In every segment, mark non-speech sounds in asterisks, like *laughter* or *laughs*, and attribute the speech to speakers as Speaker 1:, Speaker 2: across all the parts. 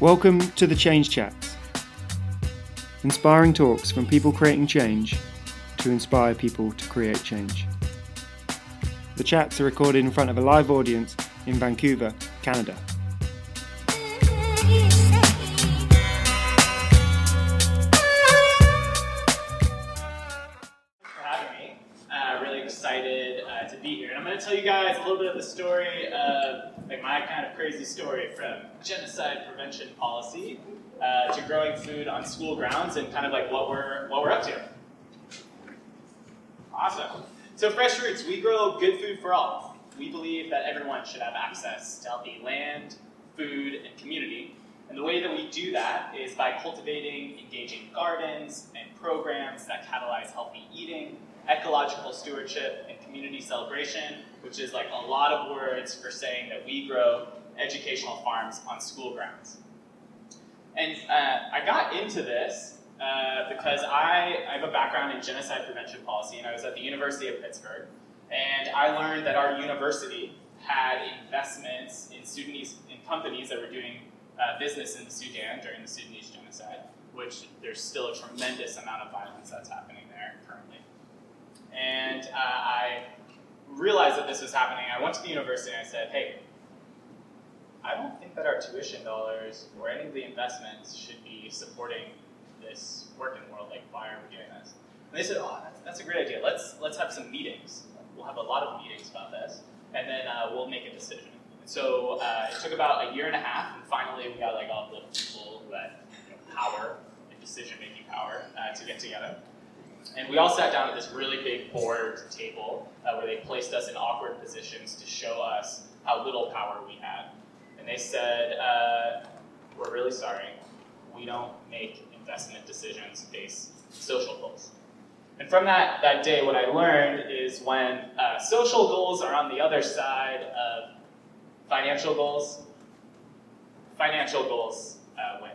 Speaker 1: Welcome to the Change Chats. Inspiring talks from people creating change to inspire people to create change. The chats are recorded in front of a live audience in Vancouver, Canada.
Speaker 2: Prevention policy uh, to growing food on school grounds and kind of like what we're what we're up to. Awesome. So Fresh Roots, we grow good food for all. We believe that everyone should have access to healthy land, food, and community. And the way that we do that is by cultivating engaging gardens and programs that catalyze healthy eating, ecological stewardship, and community celebration, which is like a lot of words for saying that we grow educational farms on school grounds. And uh, I got into this uh, because I, I have a background in genocide prevention policy, and I was at the University of Pittsburgh. And I learned that our university had investments in Sudanese in companies that were doing uh, business in Sudan during the Sudanese genocide, which there's still a tremendous amount of violence that's happening there currently. And uh, I realized that this was happening. I went to the university and I said, hey, I don't think that our tuition dollars or any of the investments should be supporting this work in the world. Like, why are we doing this? And they said, oh, that's, that's a great idea. Let's, let's have some meetings. We'll have a lot of meetings about this, and then uh, we'll make a decision. And so uh, it took about a year and a half, and finally we got like all the people who had you know, power and decision-making power uh, to get together. And we all sat down at this really big board table uh, where they placed us in awkward positions to show us how little power we had. They said, uh, We're really sorry, we don't make investment decisions based social goals. And from that, that day, what I learned is when uh, social goals are on the other side of financial goals, financial goals uh, win.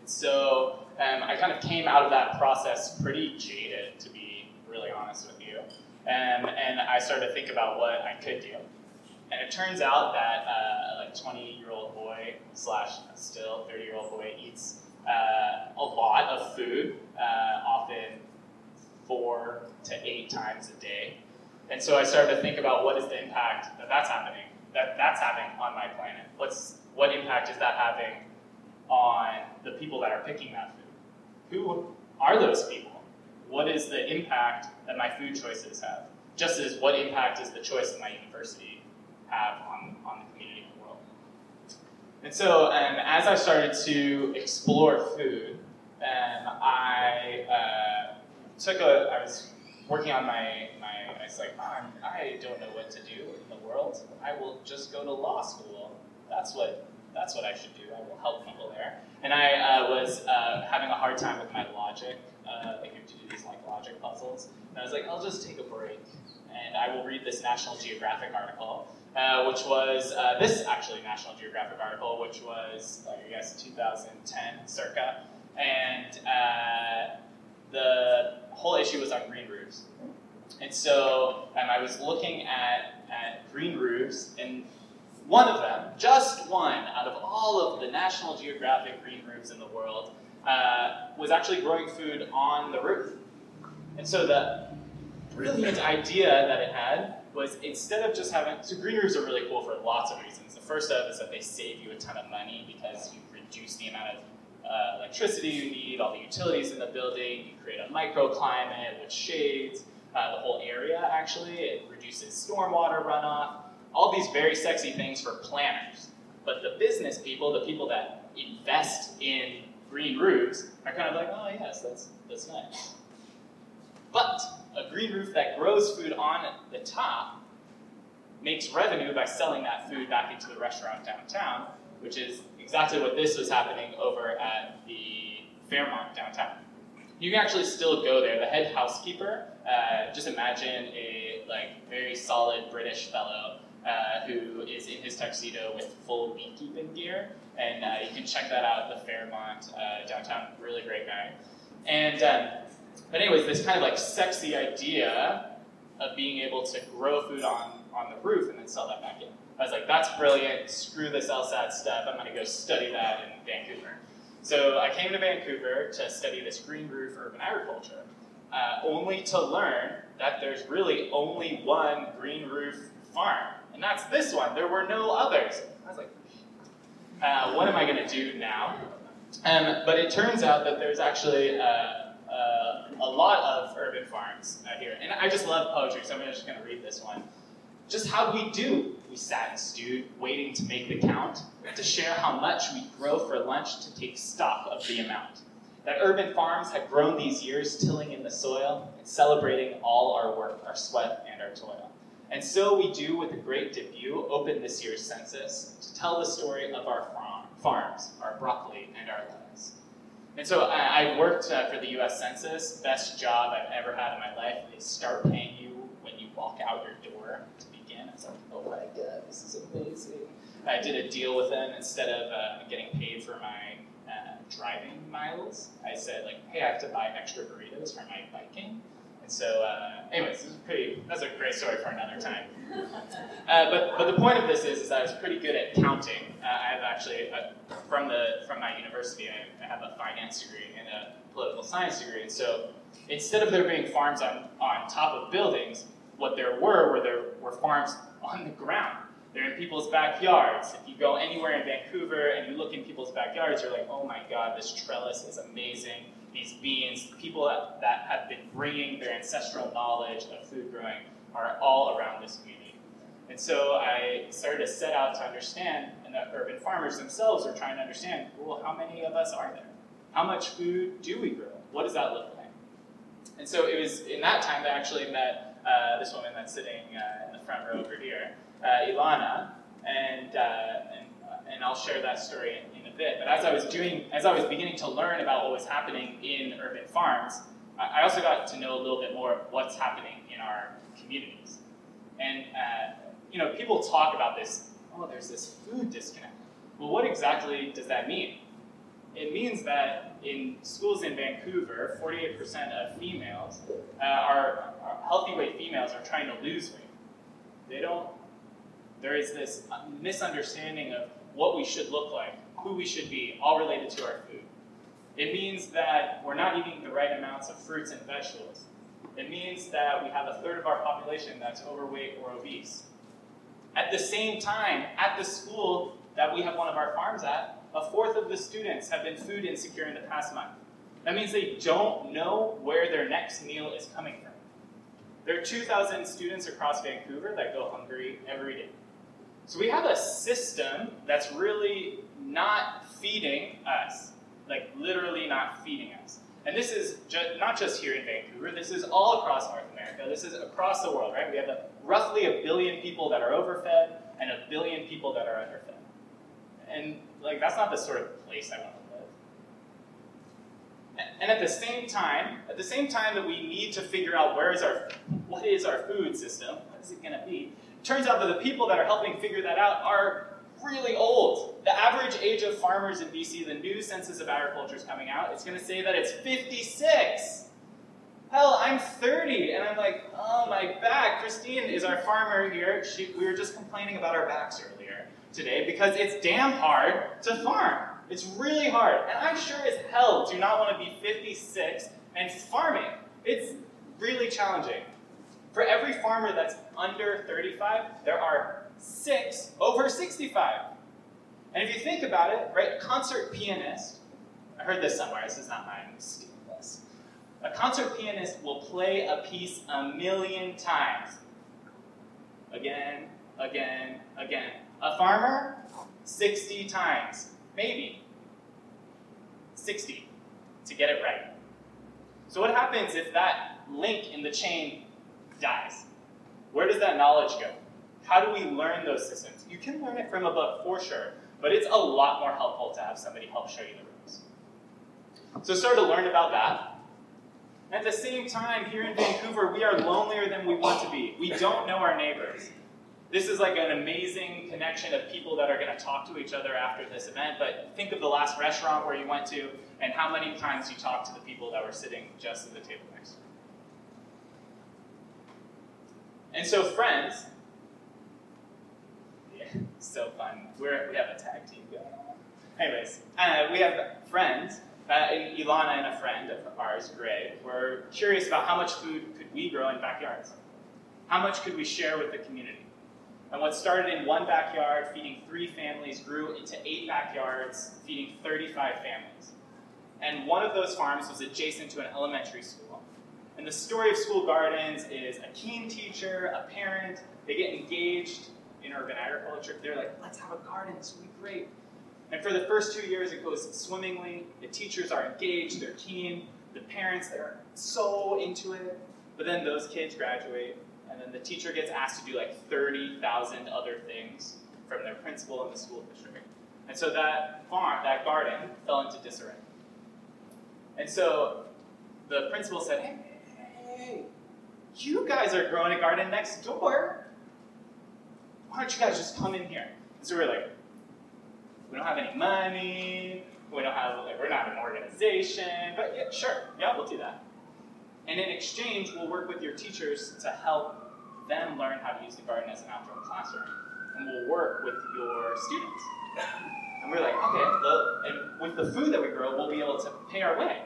Speaker 2: And so um, I kind of came out of that process pretty jaded, to be really honest with you. Um, and I started to think about what I could do. And it turns out that uh, like 20 year old boy slash still 30 year old boy eats uh, a lot of food, uh, often four to eight times a day. And so I started to think about what is the impact that that's happening, that that's having on my planet. What's what impact is that having on the people that are picking that food? Who are those people? What is the impact that my food choices have? Just as what impact is the choice of my university have on, on the community of the world? And so um, as I started to explore food, um, I uh, took a, I was working on my, my I was like, I don't know what to do in the world. I will just go to law school. That's what, that's what I should do. I will help people there. And I uh, was uh, having a hard time with my logic, uh, like to do these like logic puzzles. And I was like, I'll just take a break and I will read this National Geographic article, uh, which was uh, this actually National Geographic article, which was I guess 2010 circa, and uh, the whole issue was on green roofs. And so um, I was looking at, at green roofs, and one of them, just one out of all of the National Geographic green roofs in the world, uh, was actually growing food on the roof. And so the brilliant idea that it had was instead of just having, so green roofs are really cool for lots of reasons. The first of is that they save you a ton of money because you reduce the amount of uh, electricity you need, all the utilities in the building, you create a microclimate with shades, uh, the whole area actually, it reduces stormwater runoff, all these very sexy things for planners. But the business people, the people that invest in green roofs, are kind of like, oh yes, that's, that's nice. But a green roof that grows food on the top makes revenue by selling that food back into the restaurant downtown, which is exactly what this was happening over at the Fairmont downtown. You can actually still go there. The head housekeeper, uh, just imagine a like very solid British fellow uh, who is in his tuxedo with full beekeeping gear, and uh, you can check that out at the Fairmont uh, downtown. Really great guy. And um, but anyways, this kind of like sexy idea of being able to grow food on on the roof and then sell that back in. I was like, that's brilliant. Screw this LSAT stuff. I'm going to go study that in Vancouver. So I came to Vancouver to study this green roof urban agriculture, uh, only to learn that there's really only one green roof farm, and that's this one. There were no others. I was like, uh, what am I going to do now? Um, but it turns out that there's actually uh, a lot of urban farms out here. And I just love poetry, so I'm just going to read this one. Just how we do. We sat and stewed, waiting to make the count, to share how much we grow for lunch, to take stock of the amount. That urban farms had grown these years, tilling in the soil, and celebrating all our work, our sweat, and our toil. And so we do with a great debut, open this year's census to tell the story of our farm, farms, our broccoli, and our lettuce. And so I, I worked uh, for the US Census, best job I've ever had in my life. They start paying you when you walk out your door to begin. I was like, oh my god, this is amazing. I did a deal with them instead of uh, getting paid for my uh, driving miles. I said, like, hey, I have to buy extra burritos for my biking. And so, uh, anyways, this is pretty. That's a great story for another time. Uh, but but the point of this is, is that I was pretty good at counting. Uh, I have actually uh, from the from my university, I, I, have a finance degree and a political science degree. And so, instead of there being farms on on top of buildings, what there were were there were farms *laughs* on the ground. They're in people's backyards. If you go anywhere in Vancouver and you look in people's backyards, you're like, oh my god, this trellis is amazing these beings, people that, that have been bringing their ancestral knowledge of food growing are all around this community. And so I started to set out to understand, and the urban farmers themselves are trying to understand, well, how many of us are there? How much food do we grow? What does that look like? And so it was in that time that I actually met uh, this woman that's sitting uh, in the front row over here, uh, Ilana, and, uh, and, and I'll share that story But as I was doing, as I was beginning to learn about what was happening in urban farms, I also got to know a little bit more of what's happening in our communities. And uh, you know, people talk about this. Oh, there's this food disconnect. Well, what exactly does that mean? It means that in schools in Vancouver, 48% of females uh, are, are healthy weight females are trying to lose weight. They don't. There is this misunderstanding of what we should look like who we should be, all related to our food. It means that we're not eating the right amounts of fruits and vegetables. It means that we have a third of our population that's overweight or obese. At the same time, at the school that we have one of our farms at, a fourth of the students have been food insecure in the past month. That means they don't know where their next meal is coming from. There are 2,000 students across Vancouver that go hungry every day. So we have a system that's really not feeding us, like literally not feeding us. And this is ju- not just here in Vancouver, this is all across North America, this is across the world, right? We have a, roughly a billion people that are overfed and a billion people that are underfed. And like that's not the sort of place I want to live. And at the same time, at the same time that we need to figure out where is our what is our food system, what is it going to be? Turns out that the people that are helping figure that out are really old. The average age of farmers in BC, the new Census of Agriculture is coming out, it's going to say that it's 56. Hell, I'm 30, and I'm like, oh, my back. Christine is our farmer here. She, we were just complaining about our backs earlier today because it's damn hard to farm. It's really hard. And I sure as hell do not want to be 56 and farming. It's really challenging. For every farmer that's under 35, there are six over 65. And if you think about it, right, concert pianist, I heard this somewhere, this is not mine, this. A concert pianist will play a piece a million times. Again, again, again. A farmer, 60 times, maybe. 60 to get it right. So what happens if that link in the chain dies? Where does that knowledge go? How do we learn those systems? You can learn it from a book for sure, but it's a lot more helpful to have somebody help show you the ropes. So start to learn about that. At the same time, here in Vancouver, we are lonelier than we want to be. We don't know our neighbors. This is like an amazing connection of people that are going to talk to each other after this event, but think of the last restaurant where you went to and how many times you talked to the people that were sitting just at the table next to you. And so, friends, *laughs* so fun. We're, we have a tag team going on. Anyways, uh, we have friends. Uh, Ilana and a friend of ours, Gray, were curious about how much food could we grow in backyards. How much could we share with the community? And what started in one backyard, feeding three families, grew into eight backyards, feeding 35 families. And one of those farms was adjacent to an elementary school. And the story of school gardens is a keen teacher, a parent, they get engaged in urban agriculture. They're like, let's have a garden, this will be great. And for the first two years, it goes swimmingly. The teachers are engaged, they're keen. The parents, they're so into it. But then those kids graduate, and then the teacher gets asked to do like 30,000 other things from their principal and the school district. And so that farm, that garden, fell into disarray. And so the principal said, hey, hey, hey, you guys are growing a garden next door. Why don't you guys just come in here? And so we're like, we don't have any money, we don't have, like, we're not an organization, but yeah, sure, yeah, we'll do that. And in exchange, we'll work with your teachers to help them learn how to use the garden as an outdoor classroom. And we'll work with your students. And we're like, okay, well, and with the food that we grow, we'll be able to pay our way.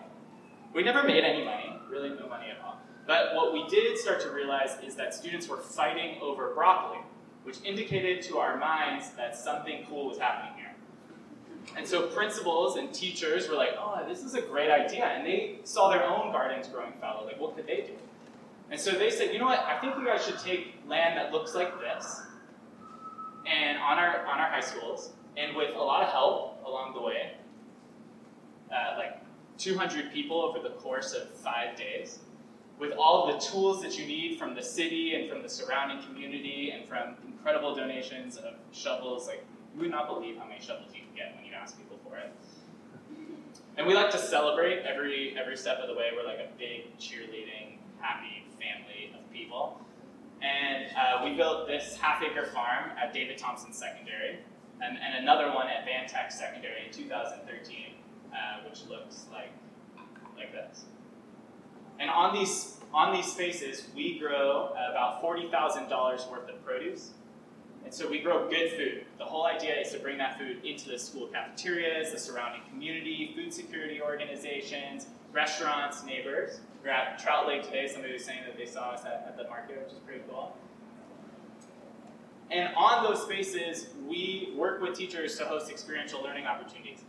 Speaker 2: We never made any money, really no money at all. But what we did start to realize is that students were fighting over broccoli, which indicated to our minds that something cool was happening here. And so principals and teachers were like, oh, this is a great idea. And they saw their own gardens growing fallow. Like, what could they do? And so they said, you know what, I think you guys should take land that looks like this, and on our on our high schools, and with a lot of help along the way, uh, like 200 people over the course of five days, with all the tools that you need from the city and from the surrounding community and from incredible donations of shovels. Like, you would not believe how many shovels you can get when you ask people for it. And we like to celebrate every every step of the way. We're like a big cheerleading, happy family of people. And uh, we built this half acre farm at David Thompson Secondary and, and another one at Van Tech Secondary in 2013, uh, which looks like, like this. And on these, on these spaces, we grow about $40,000 worth of produce. And so we grow good food. The whole idea is to bring that food into the school cafeterias, the surrounding community, food security organizations, restaurants, neighbors. We're at Trout Lake today. Somebody was saying that they saw us at, at the market, which is pretty cool. And on those spaces, we work with teachers to host experiential learning opportunities.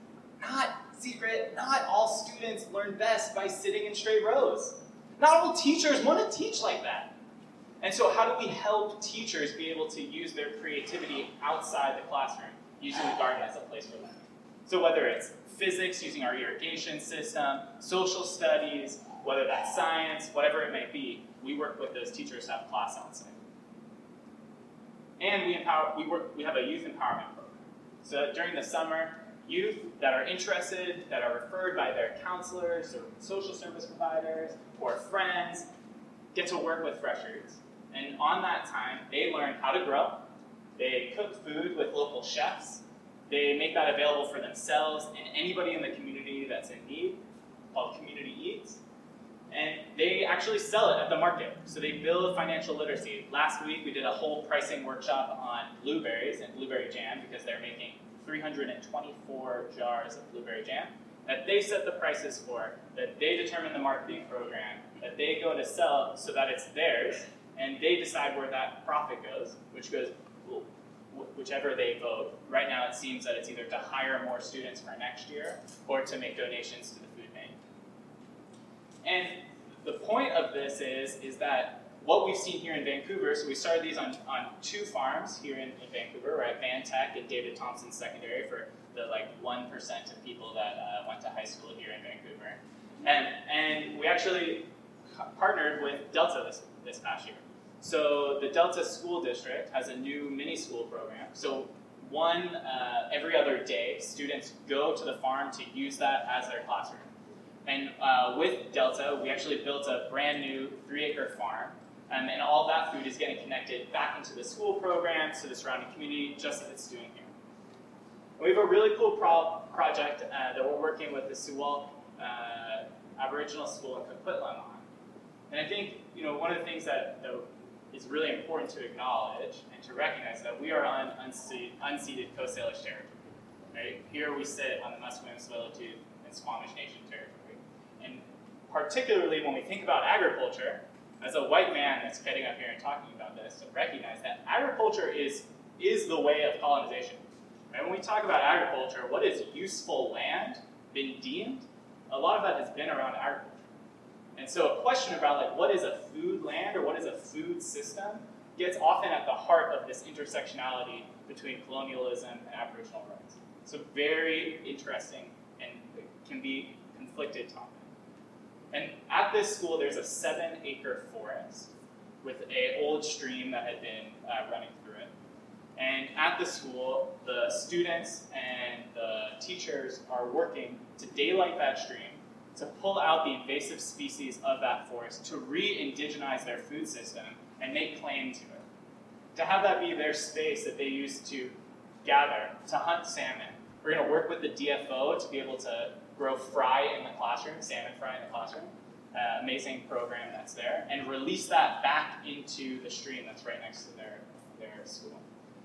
Speaker 2: Not secret, not all students learn best by sitting in straight rows. Not all teachers want to teach like that. And so, how do we help teachers be able to use their creativity outside the classroom, using the garden as a place for that? So, whether it's physics, using our irrigation system, social studies, whether that's science, whatever it may be, we work with those teachers to have class outside. And we empower, we work, we have a youth empowerment program. So during the summer, youth that are interested, that are referred by their counselors or social service providers or friends, get to work with Fresh Roots. And on that time, they learn how to grow. They cook food with local chefs. They make that available for themselves and anybody in the community that's in need, called Community Eats and they actually sell it at the market. So they build financial literacy. Last week we did a whole pricing workshop on blueberries and blueberry jam because they're making 324 jars of blueberry jam that they set the prices for, that they determine the marketing program, that they go to sell so that it's theirs, and they decide where that profit goes, which goes whichever they vote. Right now it seems that it's either to hire more students for next year or to make donations to the food bank. and the point of this is, is that what we've seen here in Vancouver, so we started these on, on two farms here in, in Vancouver. We're at Van Tech and David Thompson Secondary for the like 1% of people that uh, went to high school here in Vancouver. And, and we actually partnered with Delta this, this past year. So the Delta School District has a new mini school program. So one uh, every other day, students go to the farm to use that as their classroom. And uh, with Delta, we actually built a brand new three acre farm. Um, and all that food is getting connected back into the school programs, to the surrounding community, just as it's doing here. And we have a really cool pro- project uh, that we're working with the Suwa'lkh uh, Aboriginal School in Coquitlam on. And I think you know one of the things that, that is really important to acknowledge and to recognize that we are on unceded, unceded Coast Salish territory. Right? Here we sit on the Musqueam, Tsleil-Waututh, and Squamish Nation territory. And particularly when we think about agriculture, as a white man that's getting up here and talking about this, to recognize that agriculture is, is the way of colonization. And when we talk about agriculture, what is useful land been deemed? A lot of that has been around agriculture. And so a question about like what is a food land or what is a food system gets often at the heart of this intersectionality between colonialism and Aboriginal rights. So very interesting and can be conflicted topic. And at this school, there's a seven acre forest with a old stream that had been uh, running through it. And at the school, the students and the teachers are working to daylight that stream, to pull out the invasive species of that forest, to re-indigenize their food system and make claim to it. To have that be their space that they use to gather, to hunt salmon. We're going to work with the DFO to be able to grow fry in the classroom, salmon fry in the classroom. Uh, amazing program that's there, and release that back into the stream that's right next to their, their school.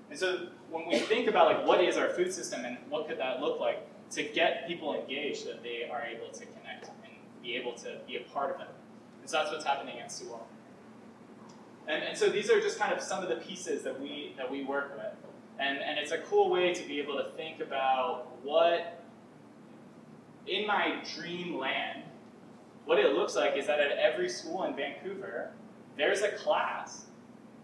Speaker 2: And so when we think about like what is our food system and what could that look like to get people engaged that they are able to connect and be able to be a part of it. And so that's what's happening at Suwa'lkh. And, and so these are just kind of some of the pieces that we that we work with. And, and it's a cool way to be able to think about what in my dream land, what it looks like is that at every school in Vancouver, there's a class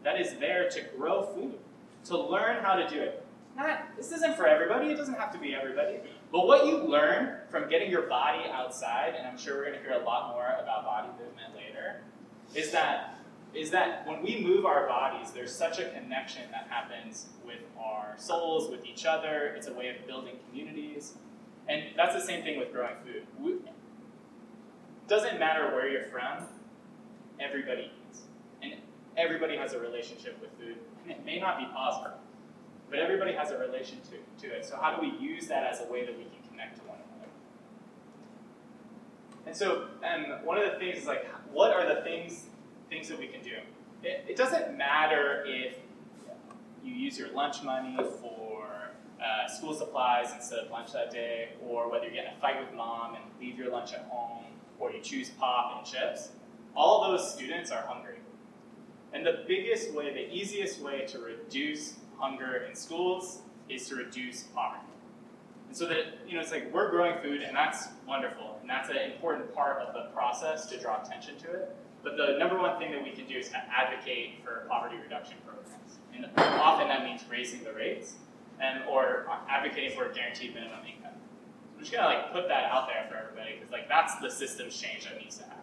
Speaker 2: that is there to grow food, to learn how to do it. Not, this isn't for everybody, it doesn't have to be everybody. But what you learn from getting your body outside, and I'm sure we're going to hear a lot more about body movement later, is that is that when we move our bodies, there's such a connection that happens with our souls, with each other. It's a way of building communities. And that's the same thing with growing food. It doesn't matter where you're from, everybody eats. And everybody has a relationship with food. And it may not be positive, but everybody has a relation to, to it. So how do we use that as a way that we can connect to one another? And so um, one of the things is like, what are the things things that we can do? It, it doesn't matter if you use your lunch money for uh, school supplies instead of lunch that day, or whether you get in a fight with mom and leave your lunch at home, or you choose pop and chips, all those students are hungry. And the biggest way, the easiest way to reduce hunger in schools is to reduce poverty. And so that, you know, it's like we're growing food and that's wonderful. And that's an important part of the process to draw attention to it. But the number one thing that we can do is to advocate for poverty reduction programs. And often that means raising the rates and or advocating for a guaranteed minimum income. So we're just gonna like put that out there for everybody because like that's the systems change that needs to happen.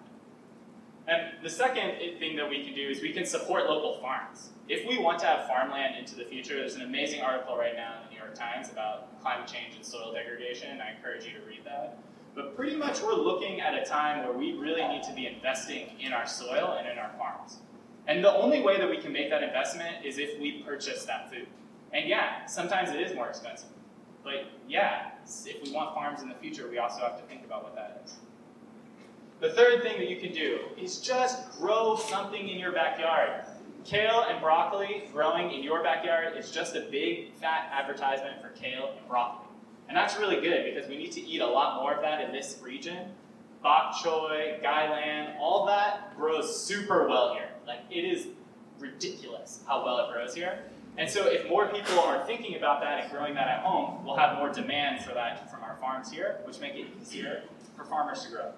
Speaker 2: And the second thing that we can do is we can support local farms. If we want to have farmland into the future, there's an amazing article right now in the New York Times about climate change and soil degradation. I encourage you to read that. But pretty much we're looking at a time where we really need to be investing in our soil and in our farms. And the only way that we can make that investment is if we purchase that food. And yeah, sometimes it is more expensive. But yeah, if we want farms in the future, we also have to think about what that is. The third thing that you can do is just grow something in your backyard. Kale and broccoli growing in your backyard is just a big fat advertisement for kale and broccoli. And that's really good because we need to eat a lot more of that in this region. Bok choy, gai lan, all that grows super well here. Like it is ridiculous how well it grows here. And so if more people are thinking about that and growing that at home, we'll have more demand for that from our farms here, which make it easier for farmers to grow.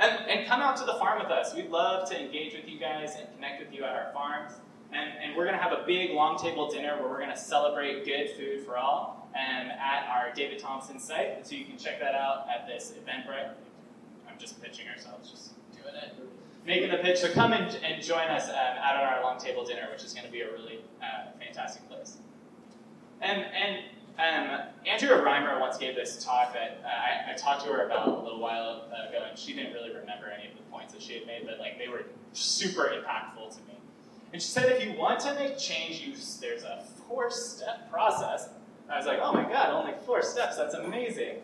Speaker 2: And, and come out to the farm with us. We'd love to engage with you guys and connect with you at our farms. And, and we're going to have a big long table dinner where we're going to celebrate good food for all and at our David Thompson site. So you can check that out at this Eventbrite. I'm just pitching ourselves, just doing it. Making the pitch. So come and, and join us um, at our long table dinner, which is going to be a really uh, fantastic place. And, and um, Andrea Reimer once gave this talk that uh, I, I, talked to her about a little while ago, and she didn't really remember any of the points that she had made, but like they were super impactful to me. And she said, if you want to make change, you, there's a four-step process. I was like, oh my god, only four steps. That's amazing.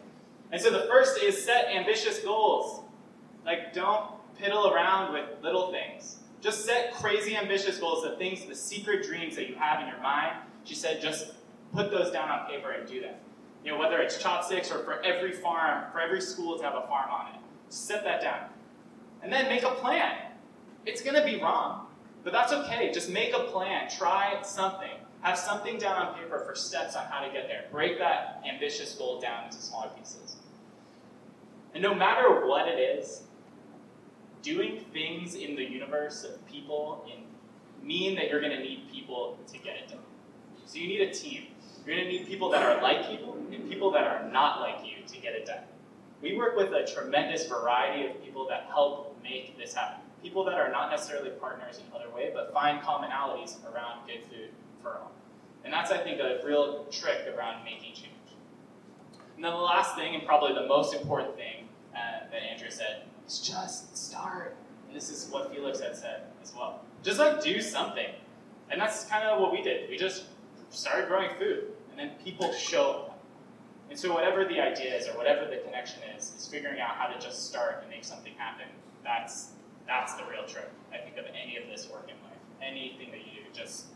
Speaker 2: And so the first is set ambitious goals. Like, don't piddle around with little things. Just set crazy ambitious goals, the things, the secret dreams that you have in your mind. She said, just put those down on paper and do them. You know, whether it's chopsticks or for every farm, for every school to have a farm on it. Set that down. And then make a plan. It's going to be wrong, but that's okay. Just make a plan. Try something. Have something down on paper for steps on how to get there. Break that ambitious goal down into smaller pieces. And no matter what it is, doing things in the universe of people in, mean that you're going to need people to get it done. So you need a team. You're going to need people that are like you and people that are not like you to get it done. We work with a tremendous variety of people that help make this happen. People that are not necessarily partners in other way, but find commonalities around good food for all. And that's, I think, a real trick around making change. And then the last thing, and probably the most important thing uh, that Andrea said, is just start. And this is what Felix had said as well. Just like do something. And that's kind of what we did. We just started growing food, and then people show up. And so, whatever the idea is, or whatever the connection is, is figuring out how to just start and make something happen. That's that's the real trick, I think, of any of this work in life. Anything that you do, just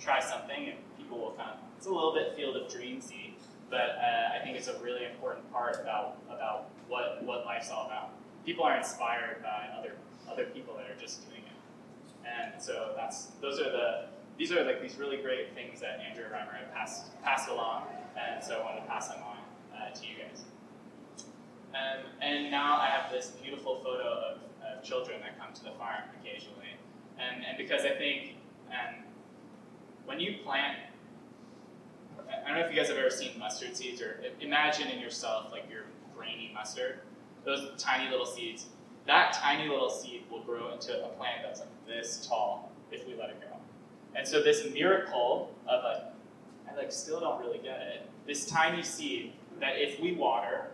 Speaker 2: try something, and people will come. It's a little bit field of dreamsy, but uh, I think it's a really important part about about what what life's all about. People are inspired by other other people that are just doing it, and so that's those are the these are like these really great things that Andrea Reimer passed passed along, and so I wanted to pass them on uh, to you guys. Um, and now I have this beautiful photo of, of, children that come to the farm occasionally, and and because I think um, when you plant, I don't know if you guys have ever seen mustard seeds, or imagine in yourself like your grainy mustard, those tiny little seeds. That tiny little seed will grow into a plant that's like this tall if we let it go. And so this miracle of like, I like still don't really get it. This tiny seed that if we water,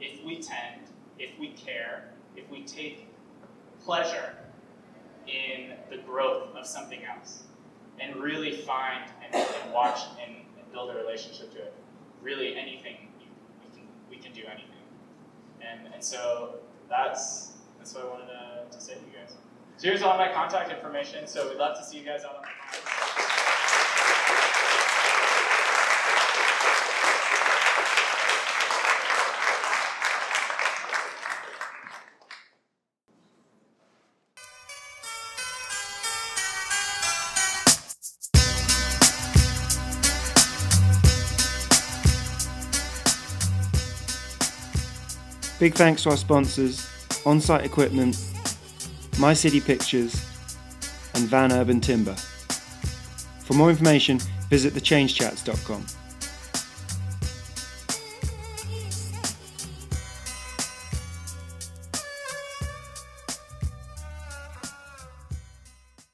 Speaker 2: if we tend, if we care, if we take pleasure in the growth of something else, and really find and, and watch and, and, build a relationship to it, really anything we can we can do anything. And and so that's that's what I wanted to, to say to you guys. So here's all my contact information. So we'd love to see you guys out on the
Speaker 1: Big thanks to our sponsors, On Site Equipment, My City Pictures, and Van Urban Timber. For more information, visit thechangechats.com.